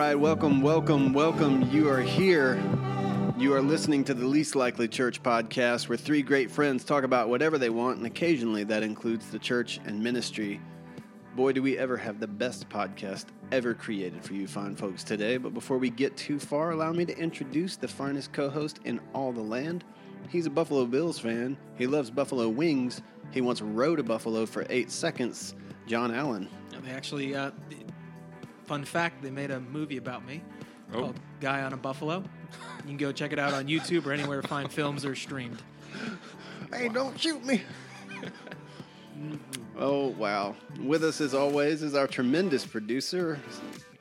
right, welcome, welcome, welcome. You are here. You are listening to the Least Likely Church podcast, where three great friends talk about whatever they want, and occasionally that includes the church and ministry. Boy, do we ever have the best podcast ever created for you fine folks today. But before we get too far, allow me to introduce the finest co host in all the land. He's a Buffalo Bills fan. He loves Buffalo wings. He once rode a buffalo for eight seconds. Jon Allen. They actually, uh, fun fact, they made a movie about me Oh. called Guy on a Buffalo. You can go check it out on YouTube or anywhere fine films are streamed. Hey, don't shoot me. Mm-hmm. oh, wow. With us, as always, is our tremendous producer,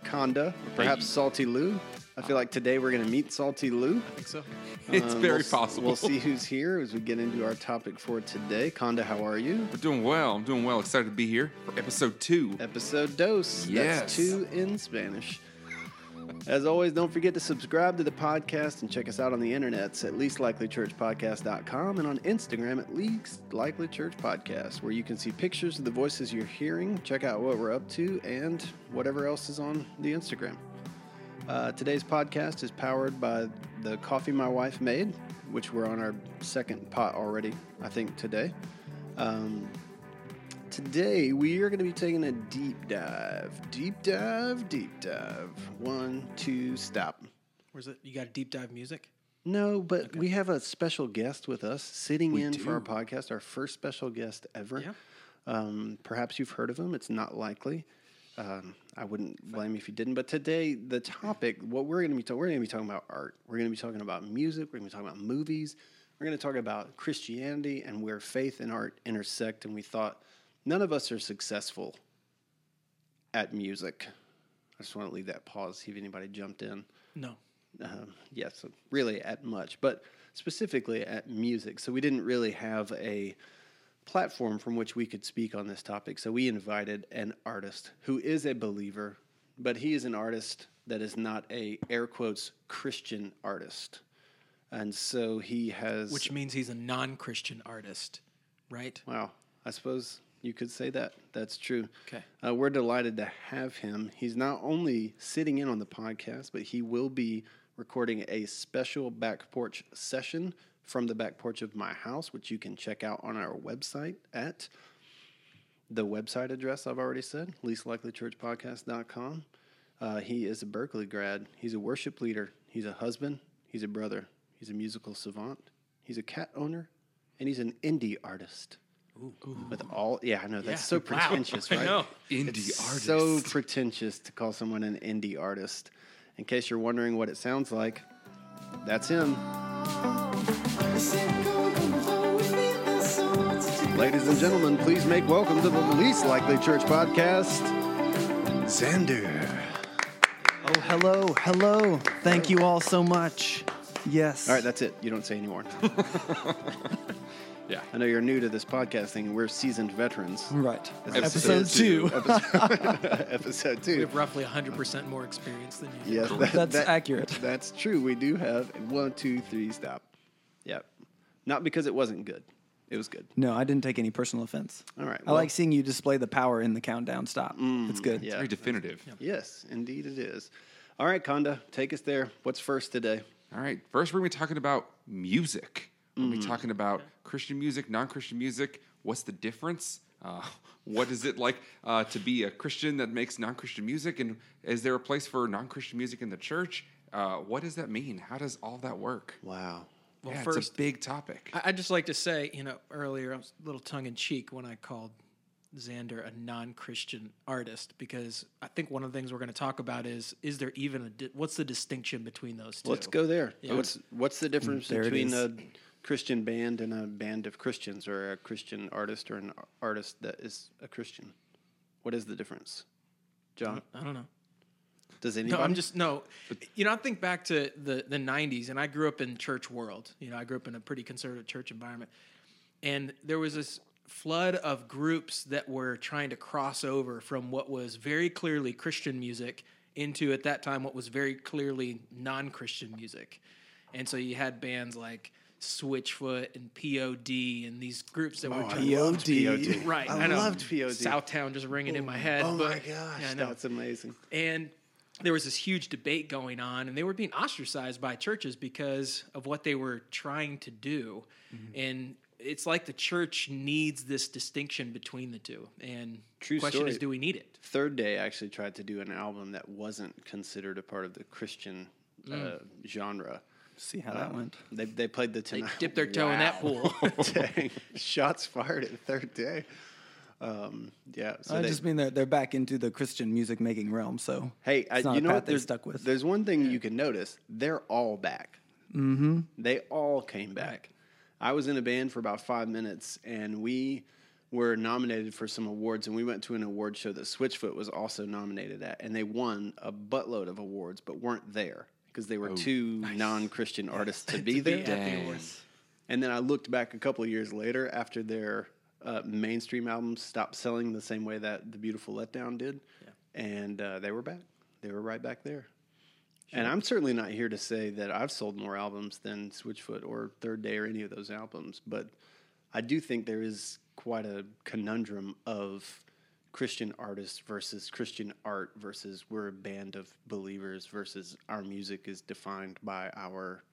Conda, or perhaps Salty Lou. I feel like today we're going to meet Salty Lou. I think so. It's Um, very we'll possible. We'll see who's here as we get into our topic for today. Conda, how are you? We're doing well. I'm doing well. Excited to be here for episode two. Episode dos. That's Yes. two in Spanish. As always, don't forget to subscribe to the podcast and check us out on the internets at leastlikelychurchpodcast.com and on Instagram at Least Likely Church Podcast, where you can see pictures of the voices you're hearing, check out what we're up to, and whatever else is on the Instagram. Uh, today's podcast is powered by the coffee my wife made, which we're on our second pot already, I think, today. Um, today, we are going to be taking a deep dive. Deep dive, deep dive. One, two, stop. Where's it? You got deep dive music? No, but we have a special guest with us sitting We in for our podcast, our first special guest ever. Yeah. Um, perhaps you've heard of him. It's not likely. Um, I wouldn't blame you if you didn't. But today, the topic, what we're going to be talking, we're going to be talking about art. We're going to be talking about music. We're going to be talking about movies. We're going to talk about Christianity and where faith and art intersect. And we thought none of us are successful at music. I just want to leave that pause, see if anybody jumped in No. um, yes, really at much, but specifically at music. So we didn't really have a platform from which we could speak on this topic. So we invited an artist who is a believer, but he is an artist that is not a air quotes Christian artist. And so he has Which means he's a non Christian artist, right? Wow, I suppose you could say that. That's true. Okay. Uh, we're delighted to have him. He's not only sitting in on the podcast, but he will be recording a special back porch session from the back porch of my house, which you can check out on our website at the website address I've already said, leastlikelychurchpodcast.com. Uh, he is a Berkeley grad. He's a worship leader. He's a husband. He's a brother. He's a musical savant. He's a cat owner. And he's an indie artist. With all, yeah, I know that's Yeah. so Wow. pretentious, I right? know. Indie It's artist. So pretentious to call someone an indie artist. In case you're wondering what it sounds like, that's him. Ladies and gentlemen, please make welcome to the Least Likely Church podcast, Zander. Oh, hello, hello. Thank you all so much. Yes. All right, that's it. You don't say anymore. yeah. I know you're new to this podcast thing, and we're seasoned veterans. Right. Episode Episode two. Episode, episode We have roughly 100% more experience than you. do. Yes, that- That's that- accurate. That's true. We do have one, two, three, stop. Yep. Not because it wasn't good. It was good. No, I didn't take any personal offense. All right, I well- like seeing you display the power in the countdown stop. it's good. yeah. Very definitive. Yes, indeed it is. All right, Conda, take us there. What's first today? All right. First, we're going to be talking about music. We're going to be talking about Christian music, non Christian music. What's the difference? Uh, what is it like uh, to be a Christian that makes non Christian music? And is there a place for non Christian music in the church? Uh, what does that mean? How does all that work? Wow. Well, yeah, first, it's a big topic. I- I'd just like to say, you know, earlier I was a little tongue in cheek when I called Zander a non-Christian artist because I think one of the things we're going to talk about is is there even a di- what's the distinction between those 2 Let's go there. Yeah. What's what's the difference There between a. Christian band and a band of Christians, or a Christian artist or an artist that is a Christian? What is the difference, Jon? I don't know. Does anybody? No, I'm just no. You know, I think back to the the '90s, and I grew up in church world. You know, I grew up in a pretty conservative church environment, and there was this flood of groups that were trying to cross over from what was very clearly Christian music into at that time what was very clearly non-Christian music, and so you had bands like Switchfoot and POD and these groups that were Oh, I trying loved POD. right. I know. loved POD. Southtown just ringing in my head. Oh but- my gosh, yeah, that's amazing. And there was this huge debate going on, and they were being ostracized by churches because of what they were trying to do. Mm-hmm. And it's like the church needs this distinction between the two. And True the question story. is, do we need it? Third Day actually tried to do an album that wasn't considered a part of the Christian uh, genre. See how that went. They they played the They tonight. dipped their toe in that pool. Dang. Shots fired at Third Day. Um, yeah. So I they, just mean they're they're back into the Christian music making realm. So hey, I, not you a know path what? they There's, stuck with. there's one thing you can notice. They're all back. Mm-hmm. They all came back. I was in a band for about five minutes, and we were nominated for some awards, and we went to an award show that Switchfoot was also nominated at, and they won a buttload of awards, but weren't there because they were too non-Christian artists to be there. at the awards. And then I looked back a couple of years later after their uh, mainstream albums stopped selling the same way that The Beautiful Letdown did. And uh, they were back. They were right back there. And I'm certainly not here to say that I've sold more albums than Switchfoot or Third Day or any of those albums, but I do think there is quite a conundrum of Christian artists versus Christian art versus we're a band of believers versus our music is defined by our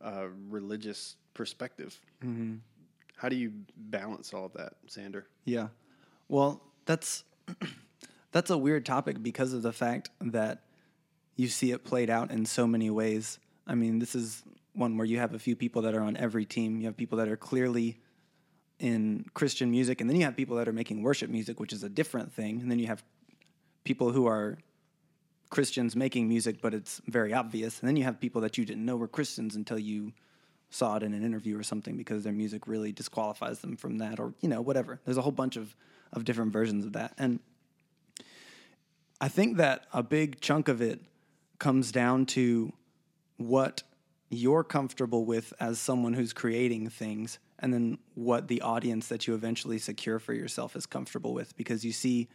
uh, religious perspective. How do you balance all of that, Zander? Yeah. Well, that's that's a weird topic because of the fact that you see it played out in so many ways. I mean, this is one where you have a few people that are on every team. You have people that are clearly in Christian music, and then you have people that are making worship music, which is a different thing. And then you have people who are Christians making music, but it's very obvious. And then you have people that you didn't know were Christians until you saw it in an interview or something because their music really disqualifies them from that or you know whatever. There's a whole bunch of of different versions of that. And i think that a big chunk of it comes down to what you're comfortable with as someone who's creating things and then what the audience that you eventually secure for yourself is comfortable with. Because you see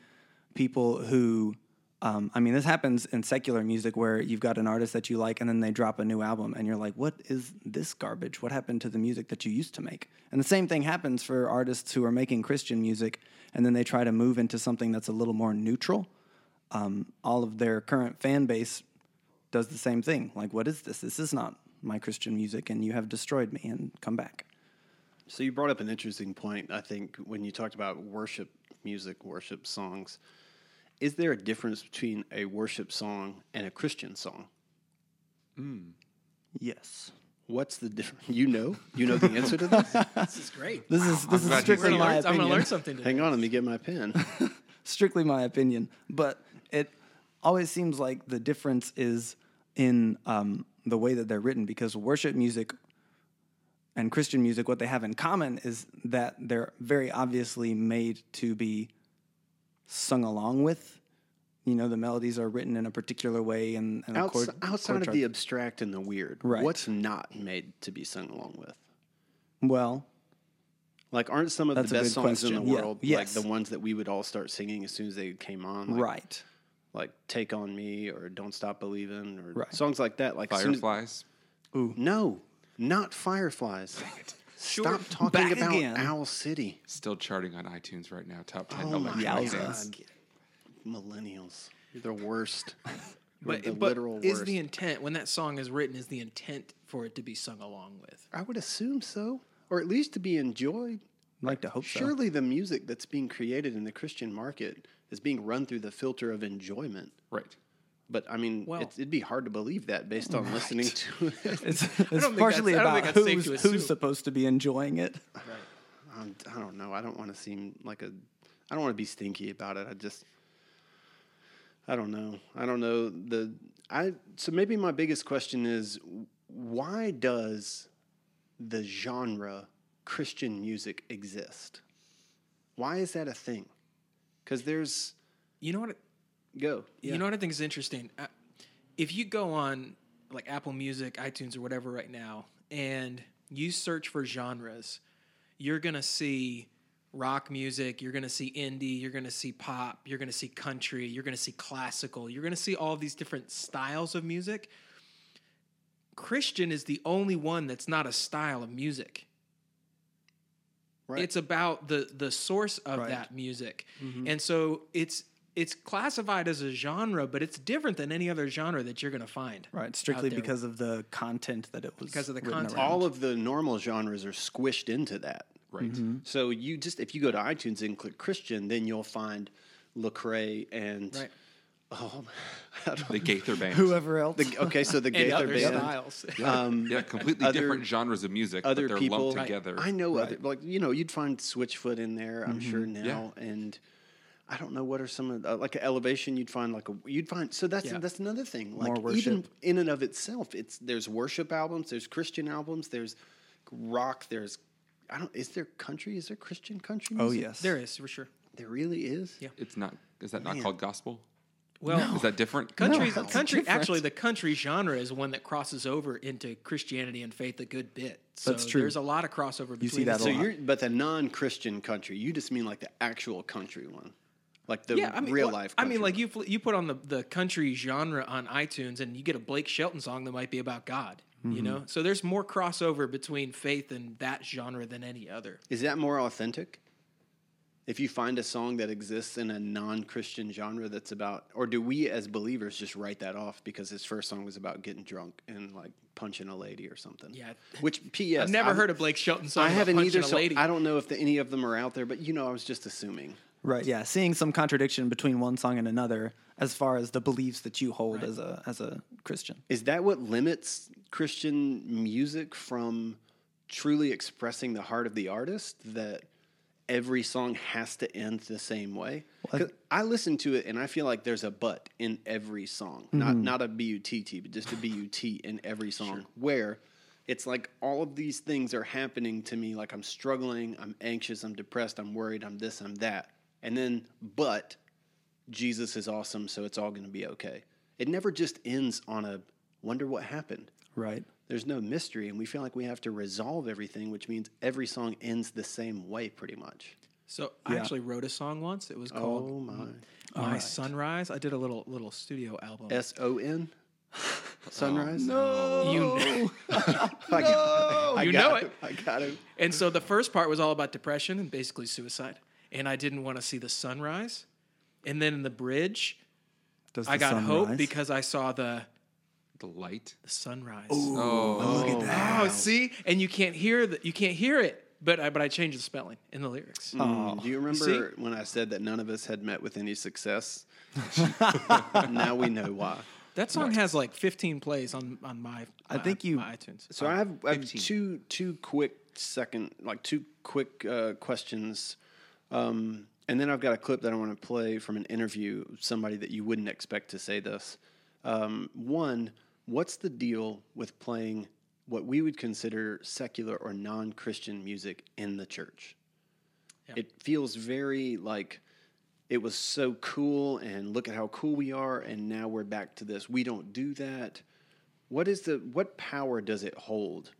people who um, I mean, this happens in secular music where you've got an artist that you like and then they drop a new album and you're like, what is this garbage? What happened to the music that you used to make? And the same thing happens for artists who are making Christian music and then they try to move into something that's a little more neutral. Um, all of their current fan base does the same thing. Like, what is this? This is not my Christian music and you have destroyed me and come back. So you brought up an interesting point. I think when you talked about worship music, worship songs, is there a difference between a worship song and a Christian song? Yes. What's the difference? You know, you know the answer to this. This is great. This is this glad is you strictly said my I'm going to learn something today. Hang on, let me get my pen. strictly my opinion, but it always seems like the difference is in um, the way that they're written because worship music and Christian music, what they have in common is that they're very obviously made to be sung along with. You know, the melodies are written in a particular way, and, and a Outs- chord, outside chord of the abstract and the weird, Right. what's not made to be sung along with? well, Like, aren't some of the best good songs in the question. Yeah. world Yes. like the ones that we would all start singing as soon as they came on? Like, right, Like "Take on Me" or "Don't Stop Believing" or Right. songs like that. Like as soon as- Fireflies. no, not Fireflies. Stop talking Back about again. Owl City. Still charting on iTunes right now. Top 10 Oh my electronic dance. God. Millennials. You're the worst. You're But, the but literal is worst. the intent, when that song is written, is the intent for it to be sung along with? I would assume so. Or at least to be enjoyed. I'd like to hope so. Surely the music that's being created in the Christian market is being run through the filter of enjoyment. Right. But I mean, Well- it's, it'd be hard to believe that based on listening to it. It's, it's partially that's- I don't about think that's safe who's, who's supposed to be enjoying it. Um, I don't know. I don't want to seem like a. I don't want to be stinky about it. I just. I don't know. I don't know the. I so maybe my biggest question is why does the genre Christian music exist? Why is that a thing? Because there's You know what? Go. You know what I think is interesting? Uh, If you go on like Apple Music, iTunes, or whatever right now, and you search for genres, you're gonna see rock music, you're gonna see indie, you're gonna see pop, you're gonna see country, you're gonna see classical, you're gonna see all these different styles of music. Christian is the only one that's not a style of music. Right. It's about the the source of Right. that music, and so it's it's classified as a genre, but it's different than any other genre that you're going to find. Right, out strictly there. because of the content that it was Because of the content. around. All of the normal genres are squished into that. Right. So you just if you go to iTunes and click Christian, then you'll find Lecrae and Right. oh, The Gaither band. whoever else. the, okay, so the Gaither other band, styles. um, Yeah, completely Other- different genres of music, other but they're people. lumped together. I know other like you know you'd find Switchfoot in there. I'm sure Mm-hmm. now and. I don't know what are some of the, like an elevation. You'd find like a you'd find so that's Yeah. that's another thing. Like More even worship. in and of itself, it's there's worship albums, there's Christian albums, there's rock, there's I don't is there country? Is there Christian country? oh yes, There is for sure. there really is. Yeah. It's not. Is that Man. not called gospel? Well, Is that different? country, No, it's country. different. Actually, the country genre is one that crosses over into Christianity and faith a good bit. So That's true. There's a lot of crossover between. see that the a So lot. you're but the non-Christian country, you just mean like the actual country one, like the yeah, I mean, real well, life. I mean, like you you put on the the country genre on iTunes, and you get a Blake Shelton song that might be about God. Mm-hmm. You know, so there's more crossover between faith and that genre than any other. Is that more authentic? If you find a song that exists in a non-Christian genre that's about, or do we as believers just write that off because his first song was about getting drunk and like punching a lady or something? Yeah. Which P.S. I've never I'm- heard a Blake Shelton song. I haven't either. A So. I don't know if the, any of them are out there, but you know, I was just assuming. Right. Yeah, seeing some contradiction between one song and another, as far as the beliefs that you hold as a as a Christian. Is that what limits Christian music from truly expressing the heart of the artist? That every song has to end the same way? I listen to it and I feel like there's a but in every song, mm-hmm. not not a B U T T, but just a BUT in every song, where it's like all of these things are happening to me. Like I'm struggling, I'm anxious, I'm depressed, I'm worried, I'm this, I'm that, and then but Jesus is awesome, so it's all going to be okay. It never just ends on a wonder what happened. Right. There's no mystery, and we feel like we have to resolve everything, which means every song ends the same way, pretty much. So I actually wrote a song once. It was called Oh my! My Sunrise. I did a little little studio album. S O N, sunrise. No. Oh. You I got, I You got know it. it. I got it. And so the first part was all about depression and basically suicide. And I didn't want to see the sunrise. And then in the bridge, Does I the got sun hope rise? because I saw the, The light. the sunrise. Oh, Look at that. Oh, see? And you can't hear the, you can't hear it. But I, but I changed the spelling in the lyrics. Mm, Do you remember See? when I said that none of us had met with any success? now we know why. That song has like 15 plays on on my, I my- think you- my iTunes. So I have, I have two two quick second like two quick uh, questions, um, and then I've got a clip that I want to play from an interview somebody that you wouldn't expect to say this. Um, one, what's the deal with playing what we would consider secular or non-Christian music in the church? Yeah. It feels very like it was so cool, and look at how cool we are, and now we're back to this. We don't do that. What is the what power does it hold?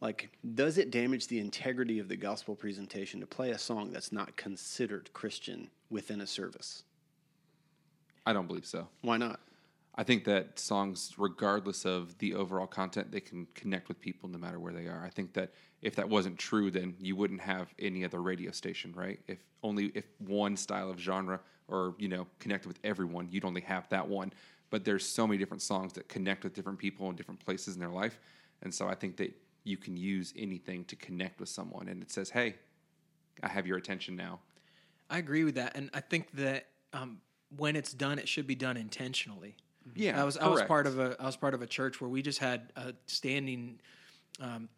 Like, does it damage the integrity of the gospel presentation to play a song that's not considered Christian within a service? I don't believe so. Why not? I think that songs, regardless of the overall content, they can connect with people no matter where they are. I think that if that wasn't true, then you wouldn't have any other radio station, right? If only if one style of genre or you know connected with everyone, you'd only have that one. But there's so many different songs that connect with different people in different places in their life, and so I think that you can use anything to connect with someone, and it says, "Hey, I have your attention now." I agree with that, and I think that um, when it's done, it should be done intentionally. Yeah, I was I was part of a I was part of a church where we just had a standing um,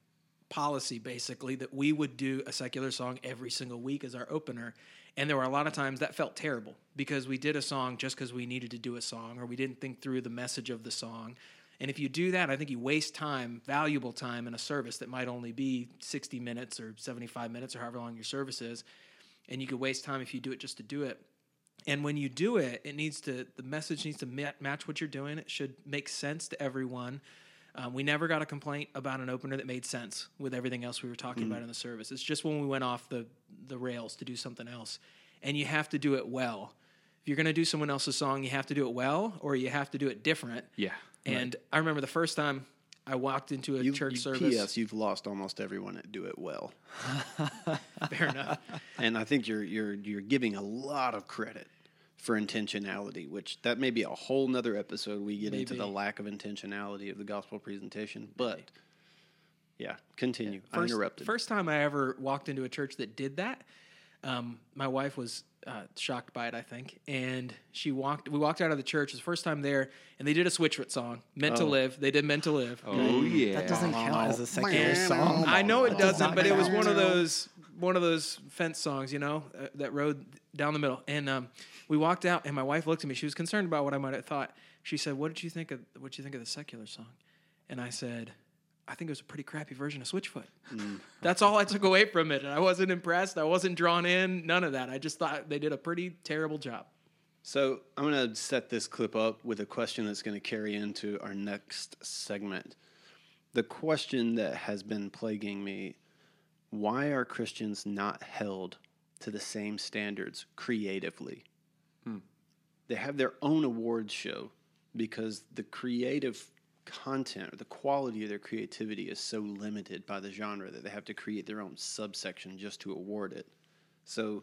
policy basically that we would do a secular song every single week as our opener, and there were a lot of times that felt terrible because we did a song just because we needed to do a song or we didn't think through the message of the song. And if you do that, I think you waste time, valuable time in a service that might only be 60 minutes or 75 minutes or however long your service is. And you could waste time if you do it just to do it. And when you do it, it needs to the message needs to match what you're doing. It should make sense to everyone. Um, we never got a complaint about an opener that made sense with everything else we were talking about in the service. It's just when we went off the the rails to do something else, and you have to do it well. If you're going to do someone else's song, you have to do it well, or you have to do it different. Yeah, And I remember the first time I walked into a You, church you- service. P.S. You've lost almost everyone that do it well, Fair enough. and I think you're you're you're giving a lot of credit for intentionality, which that may be a whole nother episode. We get into the lack of intentionality of the gospel presentation, but yeah, continue. I First, interrupted. First time I ever walked into a church that did that, um, my wife was uh, shocked by it. I think, and she walked. We walked out of the church. It was the first time there, and they did a Switchfoot song, "Meant to Live." They did "Meant to Live." Oh yeah. That doesn't count as a secular And song. I know it does doesn't, not but it was one of those one of those fence songs, you know, uh, that rode down the middle. And um, we walked out, and my wife looked at me. She was concerned about what I might have thought. She said, "What did you think of what did you think of the secular song?" And I said, "I think it was a pretty crappy version of Switchfoot." Mm. That's all I took away from it. And I wasn't impressed. I wasn't drawn in. None of that. I just thought they did a pretty terrible job. So I'm going to set this clip up with a question that's going to carry into our next segment. The question that has been plaguing me why are Christians not held to the same standards creatively? Hmm. They have their own awards show because the creative content or the quality of their creativity is so limited by the genre that they have to create their own subsection just to award it. So,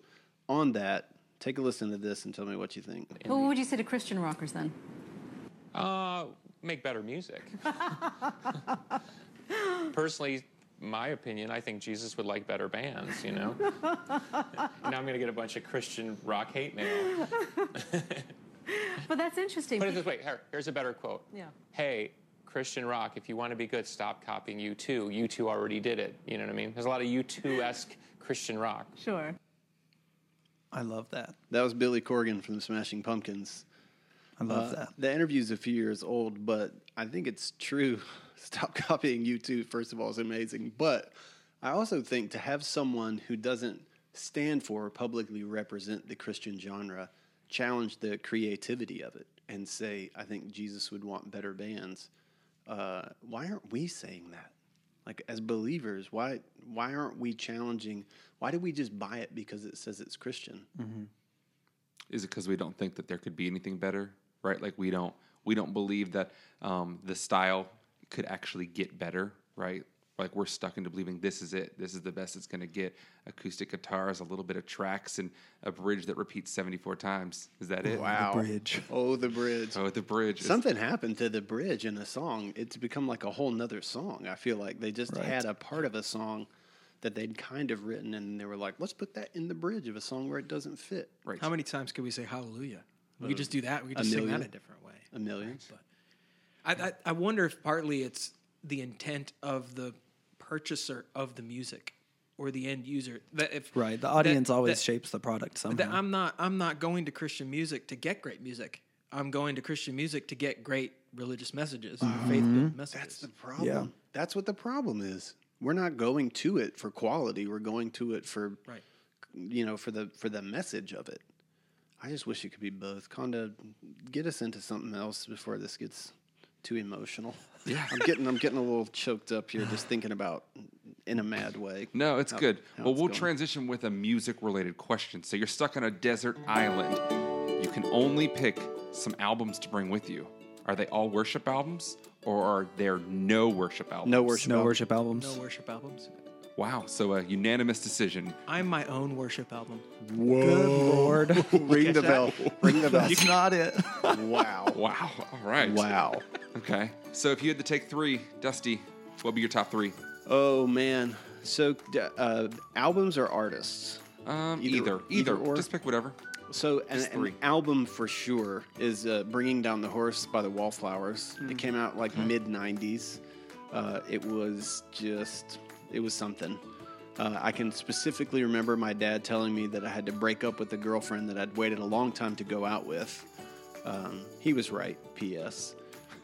on that, take a listen to this and tell me what you think. Well, what would you say to Christian rockers then? Uh, make better music. Personally, my opinion, I think Jesus would like better bands, you know? now I'm going to get a bunch of Christian rock hate mail. But that's interesting. Put it this way here, here's a better quote. Yeah. Hey, Christian rock, if you want to be good, stop copying U2. U2 already did it. You know what I mean? There's a lot of U2 esque Christian rock. Sure. I love that. That was Billy Corgan from the Smashing Pumpkins. I love Uh, that. The interview's a few years old, but I think it's true. Stop copying U2, first of all, is amazing. But I also think to have someone who doesn't stand for or publicly represent the Christian genre challenge the creativity of it and say, I think Jesus would want better bands. Uh, why aren't we saying that? Like as believers, why why aren't we challenging? Why do we just buy it because it says it's Christian? Is it because we don't think that there could be anything better, right? Like we don't we don't believe that um, the style could actually get better, right? Like we're stuck into believing this is it, this is the best it's going to get. Acoustic guitars, a little bit of tracks, and a bridge that repeats seventy four times. Is that it? Wow. bridge. Oh, the bridge. Oh, the bridge. is- Something happened to the bridge in the song. It's become like a whole nother song. I feel like they just Right. had a part of a song that they'd kind of written and they were like, let's put that in the bridge of a song where it doesn't fit. right. How many times could we say hallelujah? We could uh, just do that. We could a just sing that a different way. A million. But I, I, I wonder if partly it's the intent of the purchaser of the music or the end user. That if Right. The audience that- always that- shapes the product somehow. that I'm not I'm not going to Christian music to get great music. I'm going to Christian music to get great religious messages, Mm-hmm. faith-filled messages. That's the problem. Yeah. That's what the problem is. We're not going to it for quality. We're going to it for right. you know, for the for the message of it. I just wish it could be both. Conda, get us into something else before this gets too emotional. Yeah. I'm getting I'm getting a little choked up here just thinking about in a mad way. No, it's how- good. how Well, it's we'll going. transition with a music related question. So you're stuck on a desert island. You can only pick some albums to bring with you. Are they all worship albums or are there no worship albums? No worship. no album. worship albums. No worship albums. Wow. So a unanimous decision. I'm my own worship album. Whoa. Good lord. Ring the bell. Ring the bell. That's not it. wow. Wow. All right. Wow. Okay. So if you had to take three, Dusty, what would be your top three? Oh man. So uh, albums or artists? Um, Either- either, either or? Just pick whatever. So an, an album for sure is uh, "Bringing Down the Horse" by the Wallflowers. Hmm. It came out like mid '90s. Uh, it was just, it was something. Uh, I can specifically remember my dad telling me that I had to break up with a girlfriend that I'd waited a long time to go out with. Um, he was right. P.S.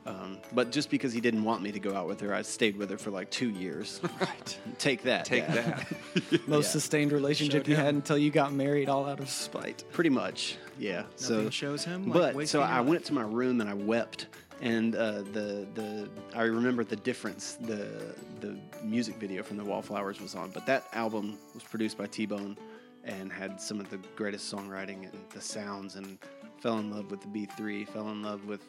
Um, but just because he didn't want me to go out with her, I stayed with her for like two years. Right. Take that. Take Dad. that. Most Yeah. sustained relationship Showed you him. had until you got married all out of spite. Pretty much. Yeah. Nothing so shows him. Like but so I life. went to my room and I wept, and uh, the the I remember the difference. The the music video from the Wallflowers was on, but that album was produced by T Bone and had some of the greatest songwriting and the sounds, and fell in love with the B three. Fell in love with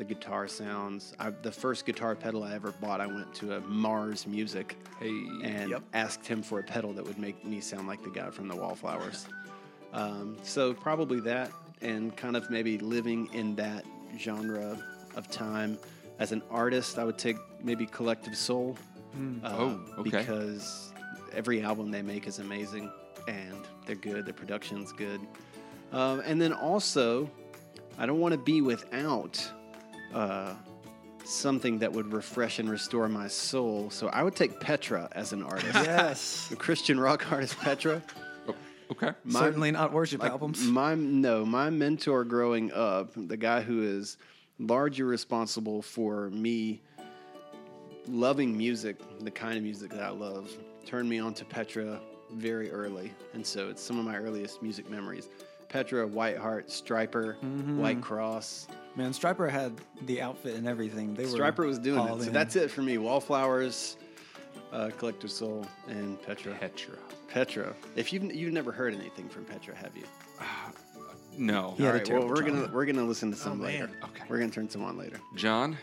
the guitar sounds. I, the first guitar pedal I ever bought, I went to a Mars Music Hey. and asked him for a pedal that would make me sound like the guy from the Wallflowers. Um, so probably that. and kind of maybe living in that genre of time. As an artist, I would take maybe Collective Soul. uh, Oh, okay. Because every album they make is amazing and they're good, their production's good. Um, and then also, I don't want to be without uh, something that would refresh and restore my soul. So I would take Petra as an artist. Yes. The Christian rock artist Petra. Oh, okay. My- Certainly not worship like, albums. My no, my mentor growing up, the guy who is largely responsible for me loving music, the kind of music that I love, turned me on to Petra very early, and so it's some of my earliest music memories. Petra, Whiteheart, Stryper, Mm-hmm. Whitecross. Man, Stryper had the outfit and everything. They were Stryper was doing all it. So that's it for me. Wallflowers, uh, Collective Soul, and Petra. Petra. Petra. If you've you've never heard anything from Petra, have you? No. He had All a right. Well, we're time. gonna we're gonna listen to some Oh, man. later. Okay. We're gonna turn some on later. Jon,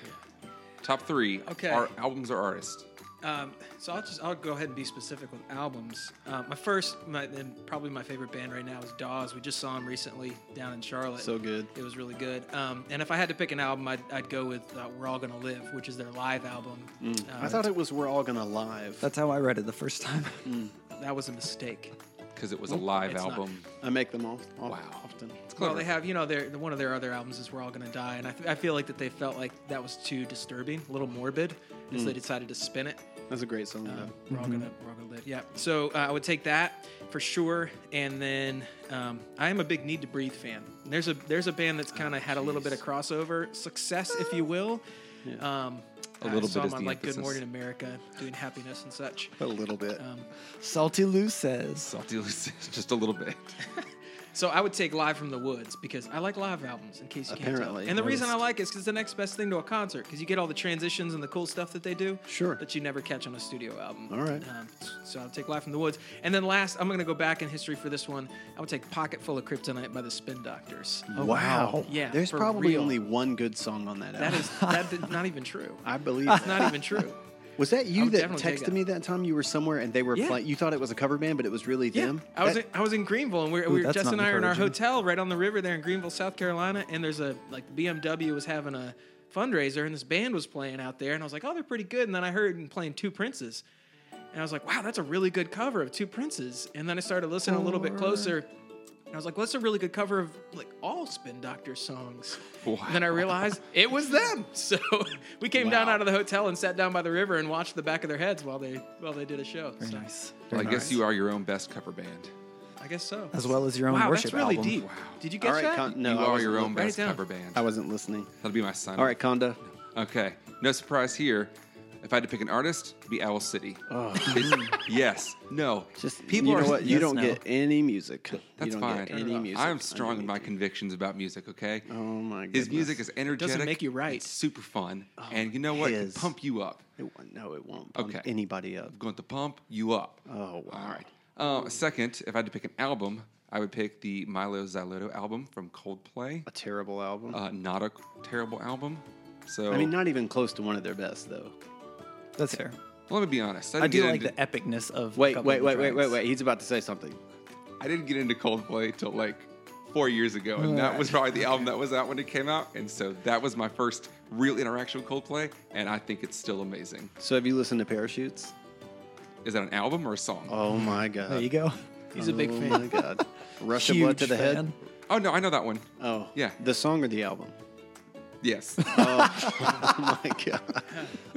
top three Okay. Our albums or artists? Um, so I'll just I'll go ahead and be specific with albums. Uh, my first, my, and probably my favorite band right now is Dawes. We just saw them recently down in Charlotte. So good. It was really good. Um, and if I had to pick an album, I'd, I'd go with uh, "We're All Gonna Live," which is their live album. Uh, I thought it was "We're All Gonna Live." That's how I read it the first time. that was a mistake. Because it was a live it's not. album. I make them all, all Wow. often. Well, they have, you know, their one of their other albums is "We're All Gonna Die," and I, th- I feel like that they felt like that was too disturbing, a little morbid, and so they decided to spin it. That's a great song. Uh, we're all gonna we're all gonna live. Yeah. So uh, I would take that for sure. And then um, I am a big Needtobreathe fan. There's a there's a band that's kind of had a little bit of crossover success, if you will. Um, A I little saw bit is them on the like Good. Morning America, doing happiness and such. A little bit. Um, Salty Lou says. Salty Lucy, just a little bit. So I would take Live from the Woods because I like live albums. In case you can't Apparently. tell. And the reason I like it is because it's the next best thing to a concert because you get all the transitions and the cool stuff that they do. Sure. That you never catch on a studio album. All right. Um, so I'll take Live from the Woods. And then last, I'm going to go back in history for this one. I would take Pocket Full of Kryptonite by the Spin Doctors. wow. Yeah, There's for probably real. only one good song on that album. That is that is not even true. I believe. It's that. not even true. Was that you that texted me that time? You were somewhere and they were Yeah. playing. You thought it was a cover band, but it was really Yeah, them. I was That- in, I was in Greenville, and we, Ooh, we were Jess and I are in our hotel right on the river there in Greenville, South Carolina, and there's a like BMW was having a fundraiser, and this band was playing out there, and I was like, oh, they're pretty good, and then I heard them playing Two Princes, and I was like, wow, that's a really good cover of Two Princes, and then I started listening a little bit closer. And I was like, well, that's a really good cover of like all Spin Doctor songs. Wow. And then I realized it was them. So we came down out of the hotel and sat down by the river and watched the back of their heads while they while they did a show. Very So nice. Well, I Very guess you are your own best cover band. I guess so. As well as your own wow, worship that's really album. deep. Wow. Did you get All right, that? Con- no, you I are your own looking. Write it best cover band. I wasn't listening. That'll be my sign. All right, Conda. Okay. No surprise here. If I had to pick an artist, it'd be Owl City. Oh, yes. No. just People you know are- what? You yes, don't no. get any music. That's you don't fine. Get any music. I am strong in my convictions about music. Okay. Oh my god. His music is energetic. Doesn't make you right. It's super fun, and you know what? It his. can pump you up. It, won't- no, it won't. Pump Okay. Anybody up? I'm going to pump you up. Oh wow. All right. Uh, second, if I had to pick an album, I would pick the Mylo Xyloto album from Coldplay. A terrible album. Uh, not a terrible album. So I mean, not even close to one of their best though. That's fair. let me be honest. I, I didn't do get like into, the epicness of. Wait, couple wait, of wait, wait, wait, wait. He's about to say something. I didn't get into Coldplay till like four years ago, and that was probably the album that was out when it came out, and so that was my first real interaction with Coldplay, and I think it's still amazing. So have you listened to Parachutes? Is that an album or a song? Oh my god. There you go. He's a big oh fan. oh my god. Rush of Huge blood to the head. fan. Oh no, I know that one. Oh Yeah. The song or the album? Yes. Oh my god.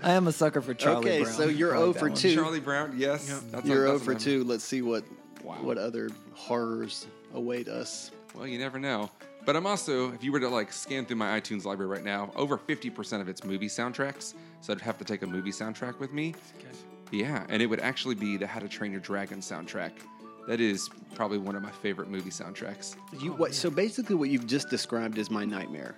I am a sucker for Charlie Okay, Brown. so you're I like 0 that for one. 2. Charlie Brown. Yes. That's You're a, 0 for an- 2. Let's see what Wow. what other horrors await us. Well, you never know. But I'm also, if you were to like scan through my iTunes library right now, over 50% of it's movie soundtracks. So I'd have to take a movie soundtrack with me. Yeah, and it would actually be the How to Train Your Dragon soundtrack. That is probably one of my favorite movie soundtracks. You what so basically what you've just described is my nightmare.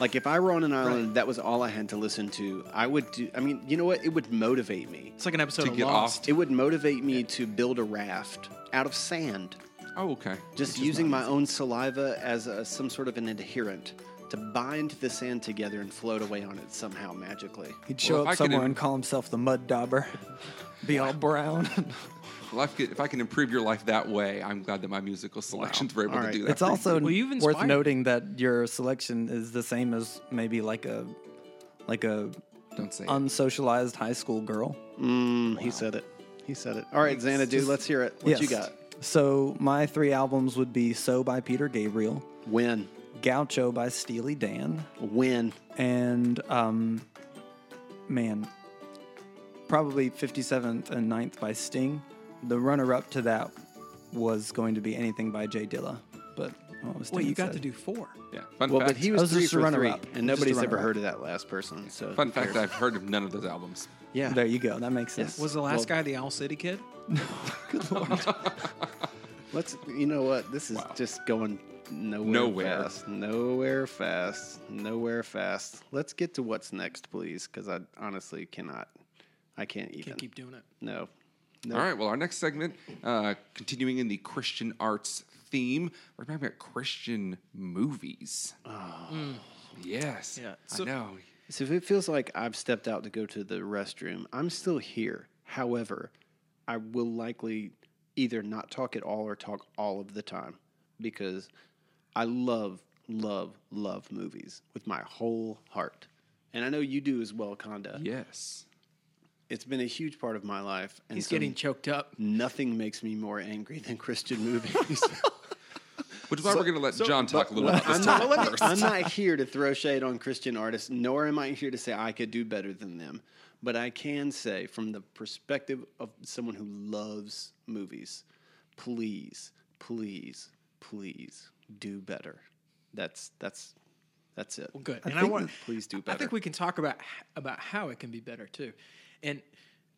Like if I were on an island, that was all I had to listen to. I would do. I mean, you know what? It would motivate me. It's like an episode To of get Lost. off. It would motivate me to build a raft out of sand, Oh, okay. just using my own saliva as a, some sort of an adherent to bind the sand together and float away on it somehow magically. He'd show Well, if I up could somewhere and call himself the Mud Dauber. Be all brown. life could, if I can improve your life that way, I'm glad that my musical selections were able All to right. do that. It's also Well, you've worth noting that your selection is the same as maybe like a like a Don't say it. unsocialized high school girl. Mm, He said it. He said it. All right, Xanadu, let's hear it. What you got? So my three albums would be "So" by Peter Gabriel, Win. "Gaucho" by Steely Dan, Win. and um, man, probably 57th and 9th by Sting. The runner-up to that was going to be anything by Jay Dilla, but what was wait—you got said. to do four. yeah. Fun Well, fact. but he was, was three just a for three, runner-up. and Just a nobody's ever runner-up. heard of that last person. So Fun fact. I've heard of none of those albums. yeah. There you go. That makes sense. Was the last Well- guy the Owl City kid? No. Let's. You know what? This is just going nowhere, Nowhere. fast. Nowhere fast. Nowhere fast. Let's get to what's next, please, because I honestly cannot. I can't even. Can't keep doing it. No. No. All right. Well, our next segment, uh, continuing in the Christian arts theme, we're talking about Christian movies. Oh, yes. Yeah, I know. So if it feels like I've stepped out to go to the restroom, I'm still here. However, I will likely either not talk at all or talk all of the time because I love, love, love movies with my whole heart. And I know you do as well, Conda. Yes. It's been a huge part of my life. And He's so getting choked up. nothing makes me more angry than Christian movies. Which is why we're going to let Jon talk a little about this I'm topic not, first. I'm not here to throw shade on Christian artists, nor am I here to say I could do better than them. But I can say, from the perspective of someone who loves movies, please, please, please do better. That's that's that's it. Well, good. I and I think want we- please do better. I think we can talk about about how it can be better too. And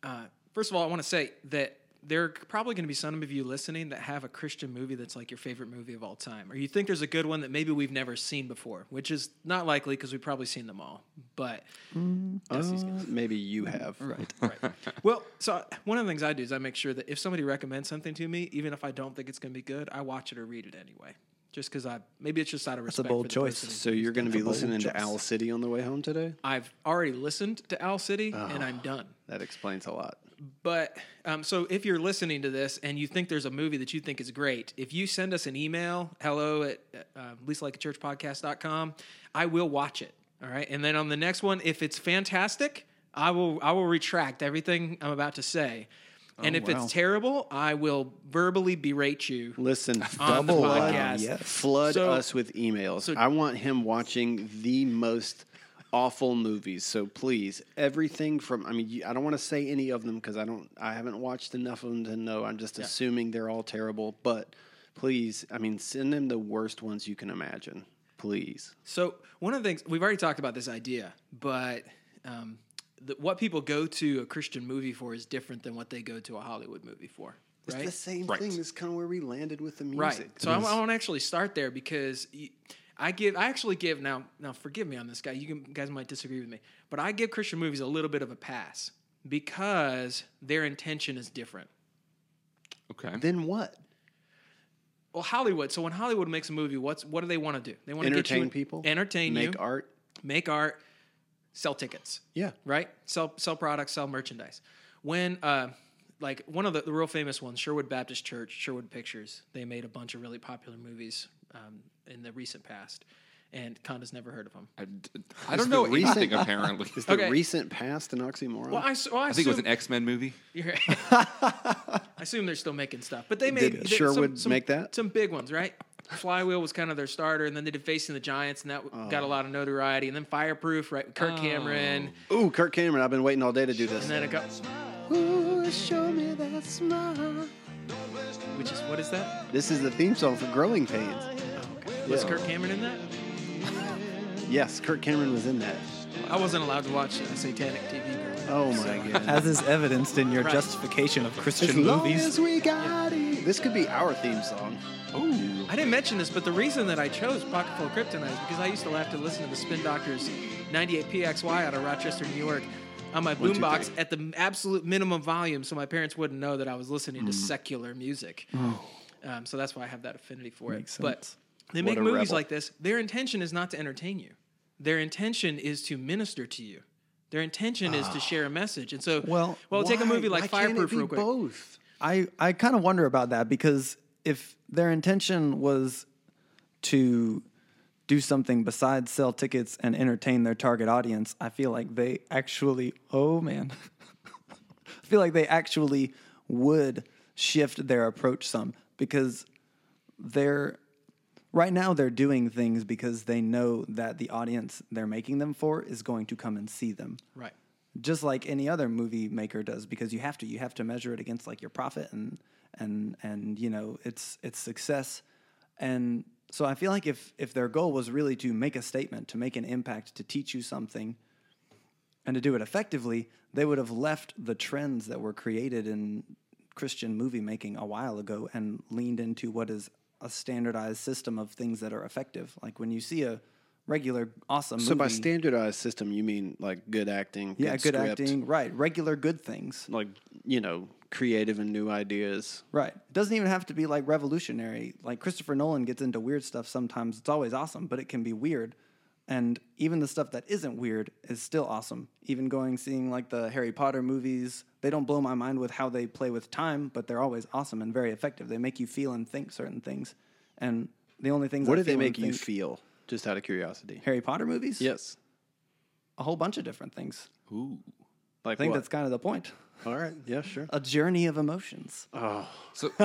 uh, first of all, I want to say that there are probably going to be some of you listening that have a Christian movie that's like your favorite movie of all time, or you think there's a good one that maybe we've never seen before, which is not likely because we've probably seen them all. But he's Uh, maybe you have. Right. right. Well, so one of the things I do is I make sure that if somebody recommends something to me, even if I don't think it's going to be good, I watch it or read it anyway. Just because I maybe it's just out of respect. That's a bold for choice. So you're going to be That's a bold listening to choice. Owl City on the way home today? I've already listened to Owl City and I'm done. That explains a lot. But um, so if you're listening to this and you think there's a movie that you think is great, if you send us an email, hello at uh, leastlikelychurchpodcast.com, I will watch it. All right. And then on the next one, if it's fantastic, I will I will retract everything I'm about to say. And Oh, if wow. it's terrible, I will verbally berate you. Listen, On the double podcast. yes. flood So- us with emails. so- I want him watching the most awful movies. So please, everything from I mean, I don't want to say any of them because I don't. I haven't watched enough of them to know. I'm just assuming they're all terrible. But please, I mean, send him the worst ones you can imagine. Please. So one of the things we've already talked about this idea, but um, the, what people go to a Christian movie for is different than what they go to a Hollywood movie for. It's the same Right. thing. This is kind of where we landed with the music. Right. So I, want to actually start there because I give, I actually give now. Now, forgive me on this guy. You can, guys might disagree with me, but I give Christian movies a little bit of a pass because their intention is different. Okay. Then what? Well, Hollywood. So when Hollywood makes a movie, what's what do they want to do? They want to get you Entertain people. entertain Make you, art. make art, sell tickets. Yeah. right? Sell sell products, sell merchandise. When uh, like one of the, the real famous ones, Sherwood Baptist Church, Sherwood Pictures, they made a bunch of really popular movies um, in the recent past, and Conda's never heard of them. I, I don't know recent- anything apparently. Is the Okay. recent past an oxymoron? Well, I, s- well, I, I think it was an X Men movie. I assume they're still making stuff, but they made Did they- Sherwood some, make that? Some big ones, right? Flywheel was kind of their starter, and then they did Facing the Giants, and that Oh. got a lot of notoriety. And then Fireproof, right? with Kirk Cameron, Ooh, Kirk Cameron. I've been waiting all day to do this. and then it got, Ooh, show me that smile. which is what is that? This is the theme song for Growing Pains. Was Yeah. Kirk Cameron in that? Yes, Kirk Cameron was in that. I wasn't allowed to watch uh, Satanic TV. Oh my god. As is evidenced in your Right. justification of As Christian long movies. as we got it. This could be our theme song. I didn't mention this, but the reason that I chose Pocket Full of Kryptonite is because I used to have to listen to the Spin Doctors 98 PXY out of Rochester, New York, on my boombox at the absolute minimum volume, so my parents wouldn't know that I was listening to secular music. Um, so that's why I have that affinity for Makes it. But they What make movies rebel. like this. Their intention is not to entertain you. Their intention is to minister to you. Their intention is to share a message. And so, Well, well, take a movie like Why Fireproof real quick. Both. I I kind of wonder about that because if their intention was to do something besides sell tickets and entertain their target audience, I feel like they actually oh man. I feel like they actually would shift their approach some because they're right now they're doing things because they know that the audience they're making them for is going to come and see them Right. just like any other movie maker does because you have to you have to measure it against like your profit and and and you know it's it's success and so i feel like if if their goal was really to make a statement to make an impact to teach you something and to do it effectively they would have left the trends that were created in christian movie making a while ago and leaned into what is a standardized system of things that are effective like when you see a regular awesome movie. So by standardized system, you mean like good acting, yeah, good script, acting, right? Regular good things, like you know, creative and new ideas. right? It doesn't even have to be like revolutionary. Like Christopher Nolan gets into weird stuff sometimes. It's always awesome, but it can be weird. And even the stuff that isn't weird is still awesome. Even going seeing like the Harry Potter movies, they don't blow my mind with how they play with time, but they're always awesome and very effective. They make you feel and think certain things. And the only things What I did they make you feel? Just out of curiosity. Harry Potter movies? Yes. a whole bunch of different things. Ooh. Like I think what? that's kind of the point. All right. Yeah, sure. A journey of emotions. Oh. So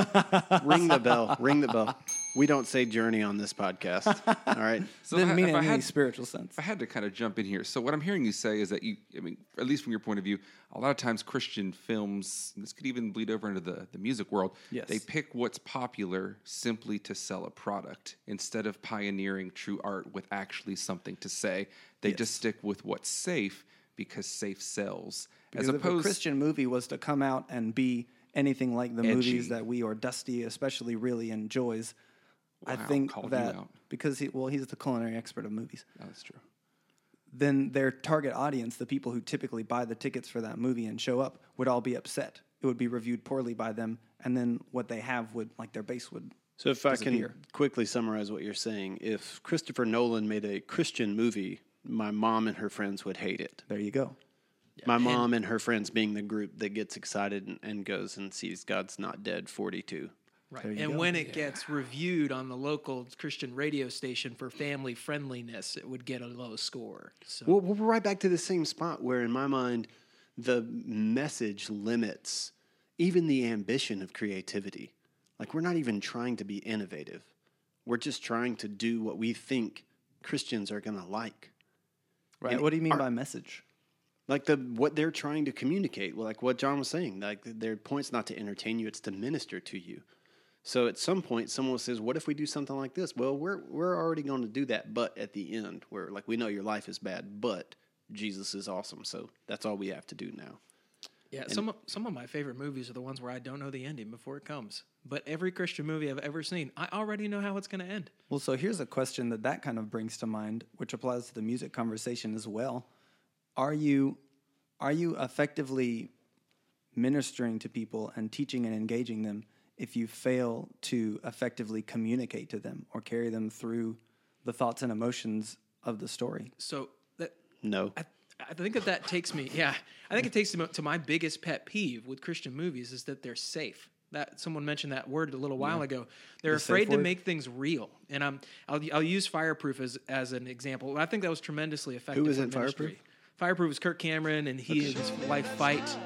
Ring the bell. Ring the bell. We don't say journey on this podcast. All right. so Didn't I- mean if it I in any had- spiritual sense. If I had to kind of jump in here, so what I'm hearing you say is that you, I mean, at least from your point of view, a lot of times Christian films, this could even bleed over into the, the music world, Yes. they pick what's popular simply to sell a product instead of pioneering true art with actually something to say. They just stick with what's safe because safe sells. Because as if a opposed, Christian movie was to come out and be anything like the Edgy. movies that we or Dusty especially really enjoys, I think that because he well he's the culinary expert of movies, Oh, that's true. then their target audience, the people who typically buy the tickets for that movie and show up, would all be upset. It would be reviewed poorly by them, and then what they have would like their base would. So if I can quickly summarize what you're saying, if Christopher Nolan made a Christian movie, my mom and her friends would hate it. There you go. My mom and her friends being the group that gets excited and, and goes and sees God's Not Dead 42. Right. And go. when it gets reviewed on the local Christian radio station for family friendliness, it would get a low score. So Well, we're right back to the same spot where, in my mind, the message limits even the ambition of creativity. Like, we're not even trying to be innovative, we're just trying to do what we think Christians are going to like. Right. And what do you mean our- by message? Like the what they're trying to communicate, like what Jon was saying, like their point's not to entertain you; it's to minister to you. So at some point, someone says, "What if we do something like this?" Well, we're we're already going to do that, but at the end, we're like, we know your life is bad, but Jesus is awesome. So that's all we have to do now. yeah, some of, some of my favorite movies are the ones where I don't know the ending before it comes. But every Christian movie I've ever seen, I already know how it's going to end. Well, so here's a question that that kind of brings to mind, which applies to the music conversation as well. Are you are you effectively ministering to people and teaching and engaging them if you fail to effectively communicate to them or carry them through the thoughts and emotions of the story? So that No, I, I think that that takes me. Yeah, I think it takes me to my biggest pet peeve with Christian movies is that they're safe. That someone mentioned that word a little while ago. They're The afraid to word? make things real, and I'm I'll, I'll use Fireproof as as an example. I think that was tremendously effective. Who was in. Fireproof? Fireproof is Kirk Cameron, and he and his wife fight.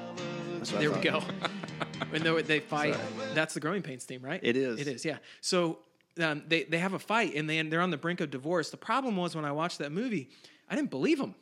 That's There we go. and they, they fight, that's the Growing Pains theme, right? It is. It is, yeah. So um, they they have a fight, and they they're on the brink of divorce. The problem was when I watched that movie, I didn't believe them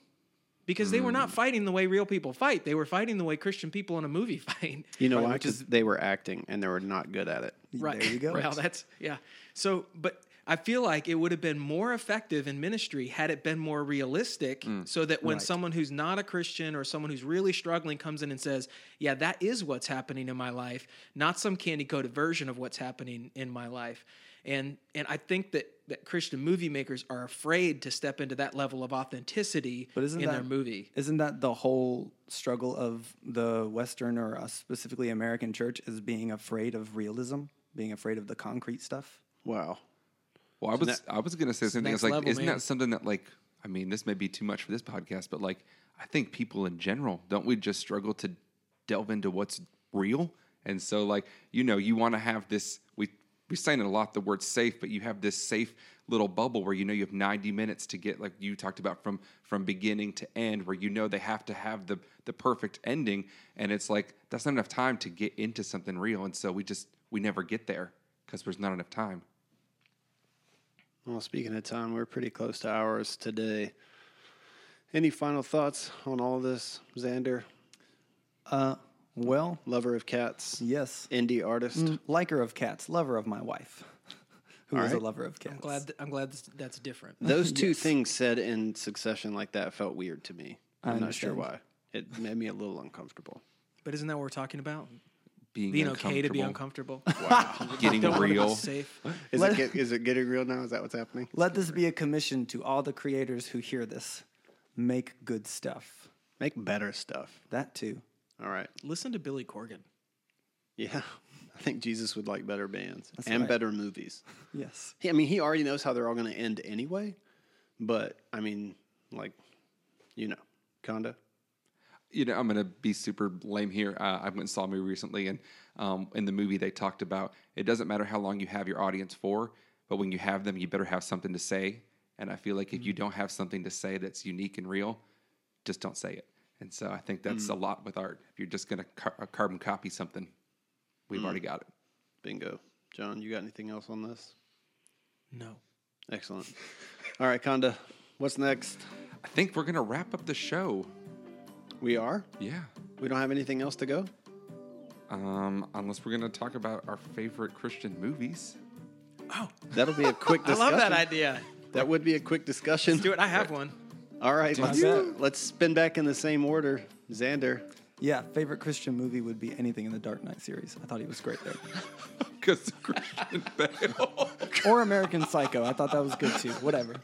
because they were not fighting the way real people fight. They were fighting the way Christian people in a movie fight. You know Right, why? Because they were acting and they were not good at it. Right. There you go. Well, that's yeah. So, but I feel like it would have been more effective in ministry had it been more realistic, so that when Right. someone who's not a Christian or someone who's really struggling comes in and says, "Yeah, that is what's happening in my life," not some candy coated version of what's happening in my life. And and I think that that Christian movie makers are afraid to step into that level of authenticity But isn't in that their movie. Isn't that the whole struggle of the Western or uh, specifically American church is being afraid of realism, being afraid of the concrete stuff? Wow. Well, I was I was gonna say something. It's like, level, isn't man. that something that like? I mean, this may be too much for this podcast, but like, I think people in general don't we just struggle to delve into what's real And so, like, you know, you want to have this. We we saying it a lot, the word safe, but you have this safe little bubble where you know you have 90 minutes to get, like you talked about, from from beginning to end, where you know they have to have the the perfect ending, and it's like that's not enough time to get into something real, and so we just we never get there because there's not enough time. Well, speaking of time, we're pretty close to ours today. Any final thoughts on all of this, Zander? Uh, well, Lover of cats, yes. indie artist. Mm, Liker of cats, lover of my wife, who is All a right. lover of cats. I'm glad. th- I'm glad that's, that's different. Those two things said in succession like that felt weird to me. I I'm not sure why. It made me a little uncomfortable. But isn't that what we're talking about? Being, Being okay to be uncomfortable, uncomfortable. getting Don't wanna be real. safe. Is Let- it get, is it getting real now? Is that what's happening? Let this be a commission to all the creators who hear this. Make good stuff. Make better stuff. That too. All right. Listen to Billy Corgan. Yeah. I think Jesus would like better bands That's and right. better movies. Yes. He, I mean, he already knows how they're all going to end anyway. But I mean, like, you know, Conda. You know, I'm gonna be super lame here. Uh, I went and saw a movie recently, and um, in the movie they talked about it doesn't matter how long you have your audience for, but when you have them, you better have something to say. And I feel like if you don't have something to say that's unique and real, just don't say it. And so I think that's a lot with art. If you're just gonna car- uh, carbon copy something, we've already got it. Bingo. Jon, you got anything else on this? No. Excellent. All right, Conda. What's next? I think we're gonna wrap up the show. We are. Yeah. We don't have anything else to go. Um, unless we're gonna talk about our favorite Christian movies. Oh, That'll be a quick discussion. I love that idea. That would be a quick discussion. Do it. I have one. All right, Do let's, let's spin back in the same order. Zander. Yeah, favorite Christian movie would be anything in the Dark Knight series. I thought he was great there. Because Christian Bale. Or American Psycho. I thought that was good too. Whatever.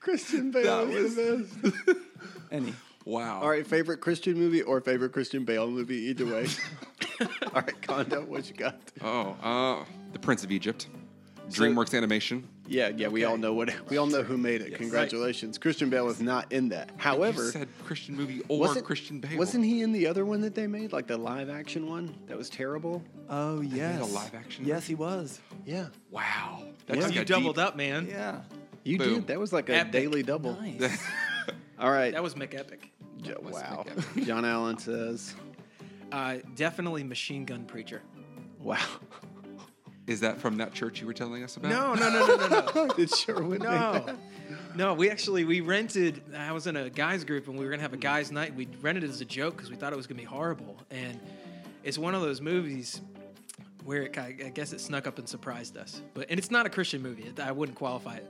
Christian Bale is the best. Any. wow. All right, favorite Christian movie or favorite Christian Bale movie, either way. All right, Conda, what you got? Oh, uh, The Prince of Egypt. DreamWorks Animation. Yeah, yeah, we all know what we all know who made it. Congratulations. Christian Bale is not in that. However, you said Christian movie or wasn't Christian Bale. Wasn't he in the other one that they made, like the live action one? That was terrible. Oh yes. live action Yes, he was. Yeah, Wow. That Yeah. just You got doubled deep. up, man. Yeah. You Boom. did. That was like a Epic. daily double. Nice. All right. That was McEpic. Jo- was wow. spectacular. Jon Allen says, Uh, definitely Machine Gun Preacher. "Wow." Is that from that church you were telling us about? No, no, no, no, no, no. Did Sherwood make No, that? no. We actually we rented. I was in a guys group and we were gonna have a guys night. We rented it as a joke because we thought it was gonna be horrible. And it's one of those movies where it, ki- I guess it snuck up and surprised us. But and it's not a Christian movie. I wouldn't qualify it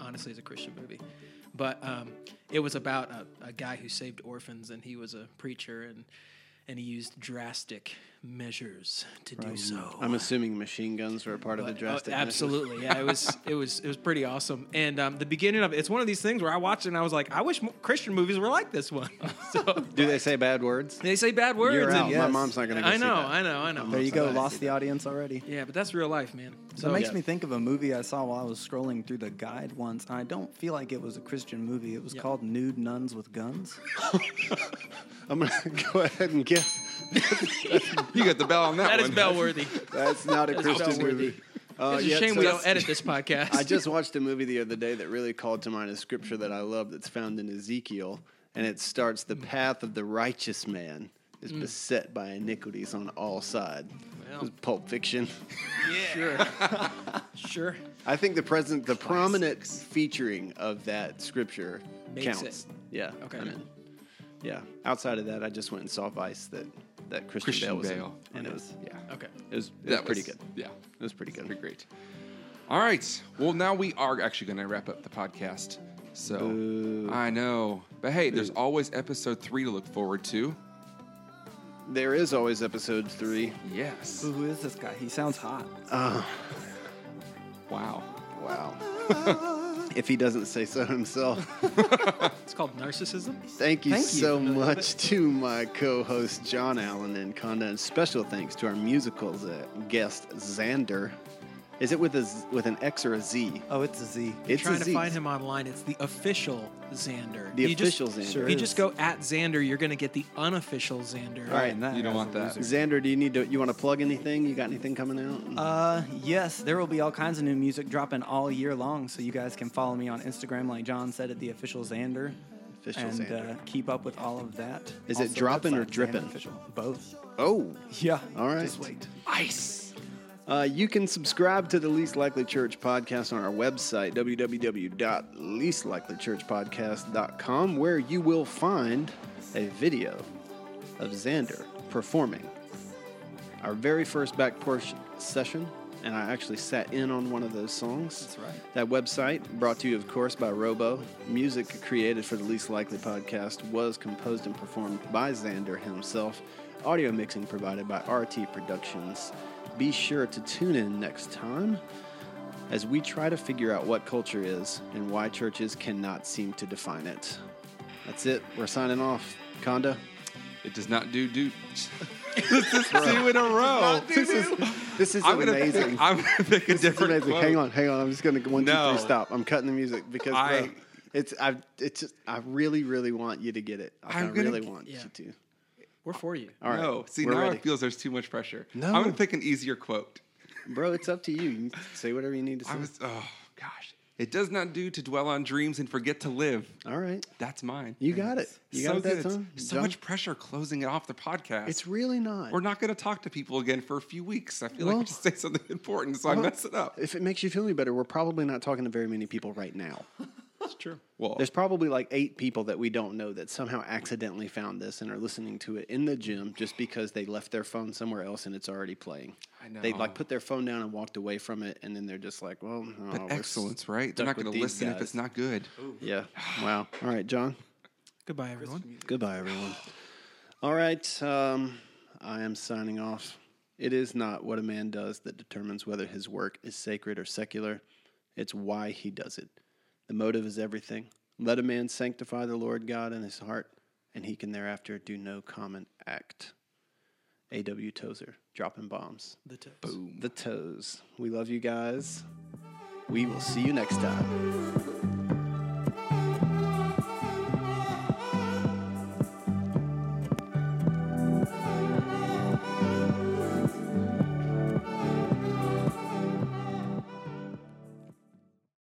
honestly as a Christian movie. But um, it was about a, a guy who saved orphans and he was a preacher and and he used drastic measures to do so. I'm assuming machine guns were a part of the But, uh, drastic. measures. absolutely, yeah. It was it was it was pretty awesome. And um, the beginning of it, it's one of these things where I watched it and I was like, I wish Christian movies were like this one. so Do they say bad words? they say bad words. You're and- out. My mom's not gonna go I see know, that. I know, I know. There you go. Lost the audience already. Yeah, but that's real life, man. So So it makes yeah. me think of a movie I saw while I was scrolling through the guide once. and I don't feel like it was a Christian movie. It was Yeah. called Nude Nuns with Guns. I'm gonna go ahead and guess You got the bell on that, that one. is bell worthy. that's not a That's Christian movie. Uh, It's a yeah, shame so we don't edit this podcast. I just watched a movie the other day that really called to mind a scripture that I love that's found in Ezekiel, and it starts the path of the righteous man is beset by iniquities on all sides. Well. Pulp Fiction. sure, sure. I think the present, the prominent featuring of that scripture Makes counts. it. Yeah. Okay. I mean, yeah. Outside of that, I just went and saw Vice that that Christian, Christian Bale was Bale. in, and it was Yeah. Okay. it was, it was That pretty was- good. Yeah. It was pretty good. Pretty great. All right. Well, now we are actually going to wrap up the podcast. So Boo. I know, but hey, there's always episode three to look forward to. There is always episode three. Yes. Who is this guy? He sounds hot. Uh, Wow. wow. if he doesn't say so himself. It's called narcissism. Thank you Thank you. so much to my co-host Jon Allen and Conda, and special thanks to our musical uh, guest Zander. Is it with a Z- with an X or a Z? Oh, it's a Z. If you're It's trying a to Z. find him online. It's the official Zander. The You just- official Zander. Sure If you is. just go at Zander, you're going to get the unofficial Zander. All right, And that you don't has want a that. loser. Zander, do you need to? You want to plug anything? You got anything coming out? Uh, yes, there will be all kinds of new music dropping all year long, so you guys can follow me on Instagram, like Jon said, at the official Zander. Official and Zander. Uh, keep up with all of that. Is it dropping or website, Zander dripping? Official. Both. oh, Yeah. All right. Just wait. Ice. Uh, you can subscribe to the Least Likely Church podcast on our website, www.leastlikelychurchpodcast.com, where you will find a video of Zander performing our very first back porch session. And I actually sat in on one of those songs. That's right. That website, brought to you, of course, by Robo. Music created for the Least Likely podcast was composed and performed by Zander himself. Audio mixing provided by RT Productions. Be sure to tune in next time as we try to figure out what culture is and why churches cannot seem to define it. That's it. We're signing off. Conda. It does not do do. this is two in a row. This is this is I'm gonna amazing. pick. I'm gonna pick a This different. amazing. quote. Hang on, hang on. I'm just gonna one, two, three, stop. I'm cutting the music because bro, I- it's I it's I really really want you to get it. I, I'm gonna- really want Yeah. you to. We're for you. All right. No, see we're now ready. it feels there's too much pressure. No. I'm gonna pick an easier quote. bro. It's up to you. You can say whatever you need to say. I was oh gosh. It does not do to dwell on dreams and forget to live. All right, That's mine. you got it. You so got it that good. time. So Jon? much pressure closing it off the podcast. It's really not. We're not going to talk to people again for a few weeks. I feel Well- like I just say something important, so I Well, mess it up. If it makes you feel any better, we're probably not talking to very many people right now. That's true. Well, There's probably like eight people that we don't know that somehow accidentally found this and are listening to it in the gym just because they left their phone somewhere else and it's already playing. I know. They like put their phone down and walked away from it, and then they're just like, "Well, no, but excellence, right? They're not going to these listen if it's not good. Yeah. Wow. All right, Jon. Goodbye, everyone. Goodbye, everyone. All right. Um, I am signing off. It is not what a man does that determines whether his work is sacred or secular. It's why he does it. The motive is everything. Let a man sanctify the Lord God in his heart, and he can thereafter do no common act. A.W. Tozer, dropping bombs. The toes. Boom. The toes. We love you guys. We will see you next time.